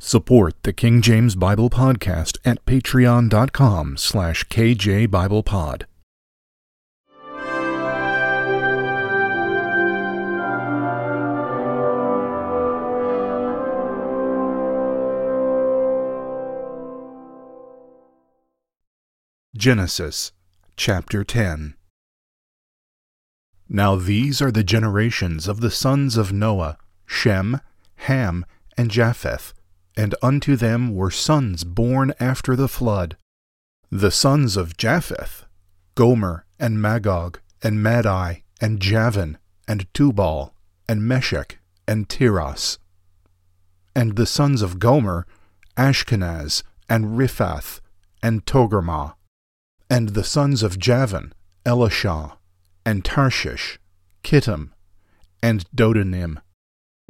Support the King James Bible Podcast at patreon.com slash kjbiblepod. Genesis chapter 10 Now these are the generations of the sons of Noah, Shem, Ham, and Japheth and unto them were sons born after the flood. The sons of Japheth, Gomer, and Magog, and Madai, and Javan, and Tubal, and Meshech, and Tiras. And the sons of Gomer, Ashkenaz, and Riphath, and Togarmah. And the sons of Javan, Elishah, and Tarshish, Kittim, and Dodanim.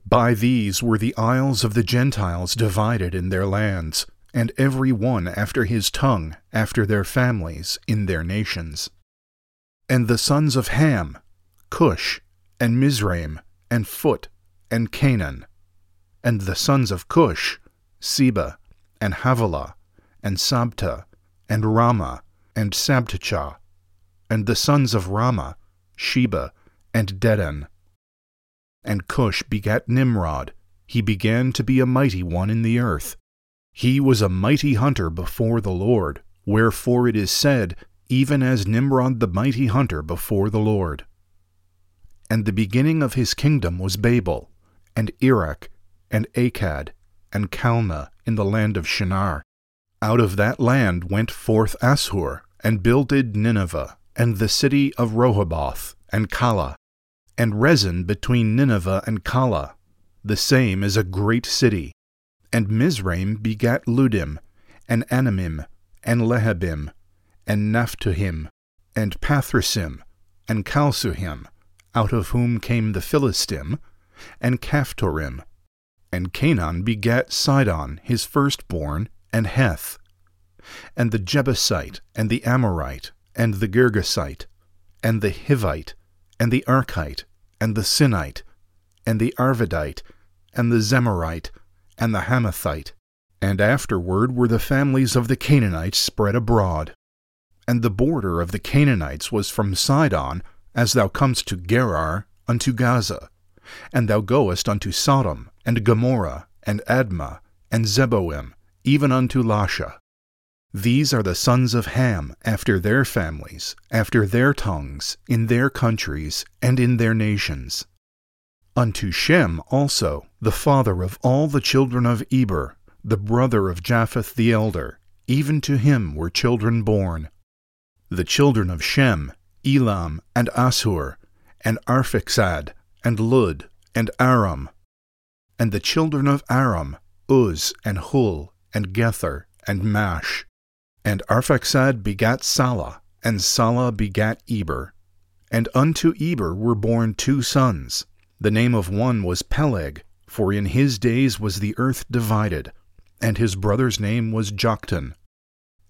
By these were the isles of the Gentiles divided in their lands, and every one after his tongue, after their families, in their nations. And the sons of Ham, Cush, and Mizraim, and Phut, and Canaan. And the sons of Cush, Seba, and Havilah, and Sabta, and Raamah, and Sabtechah. And the sons of Raamah, Sheba, and Dedan. And Cush begat Nimrod. He began to be a mighty one in the earth. He was a mighty hunter before the Lord, wherefore it is said, even as Nimrod the mighty hunter before the Lord. And the beginning of his kingdom was Babel, and Erech, and Akkad, and Calneh in the land of Shinar. Out of that land went forth Asshur, and builded Nineveh, and the city of Rehoboth, and Calah, and Resen between Nineveh and Calah. The same is a great city. And Mizraim begat Ludim, and Anamim, and Lehabim, and Naphtuhim, and Pathrusim, and Casluhim, out of whom came the Philistim, and Caphtorim. And Canaan begat Sidon, his firstborn, and Heth, and the Jebusite, and the Amorite, and the Girgasite, and the Hivite, and the Archite, and the Sinite, and the Arvadite, and the Zemarite, and the Hamathite. And afterward were the families of the Canaanites spread abroad. And the border of the Canaanites was from Sidon, as thou comest to Gerar, unto Gaza. And thou goest unto Sodom, and Gomorrah, and Admah, and Zeboim, even unto Lasha. These are the sons of Ham, after their families, after their tongues, in their countries, and in their nations. Unto Shem also, the father of all the children of Eber, the brother of Japheth the elder, even to him were children born. The children of Shem, Elam, and Asshur, and Arphaxad, and Lud, and Aram. And the children of Aram, Uz, and Hul, and Gether, and Mash. And Arphaxad begat Salah, and Salah begat Eber. And unto Eber were born two sons. The name of one was Peleg, for in his days was the earth divided, and his brother's name was Joktan.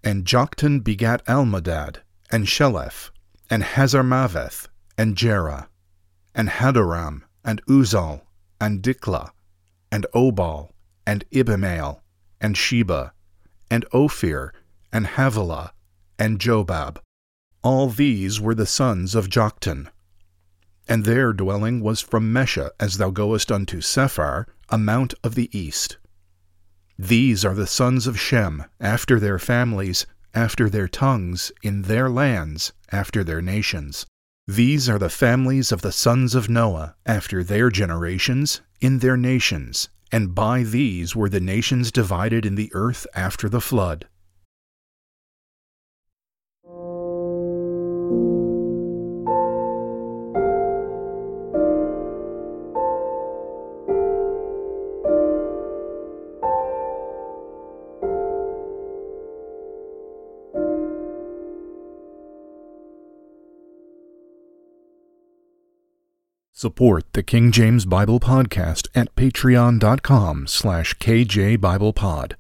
And Joktan begat Almodad, and Sheleph, and Hazarmaveth, and Jerah, and Hadoram, and Uzal, and Dikla, and Obal, and Abimael, and Sheba, and Ophir, and Havilah, and Jobab. All these were the sons of Joktan. And their dwelling was from Mesha as thou goest unto Sephar, a mount of the east. These are the sons of Shem, after their families, after their tongues, in their lands, after their nations. These are the families of the sons of Noah, after their generations, in their nations, and by these were the nations divided in the earth after the flood. Support the King James Bible Podcast at patreon.com slash kjbiblepod.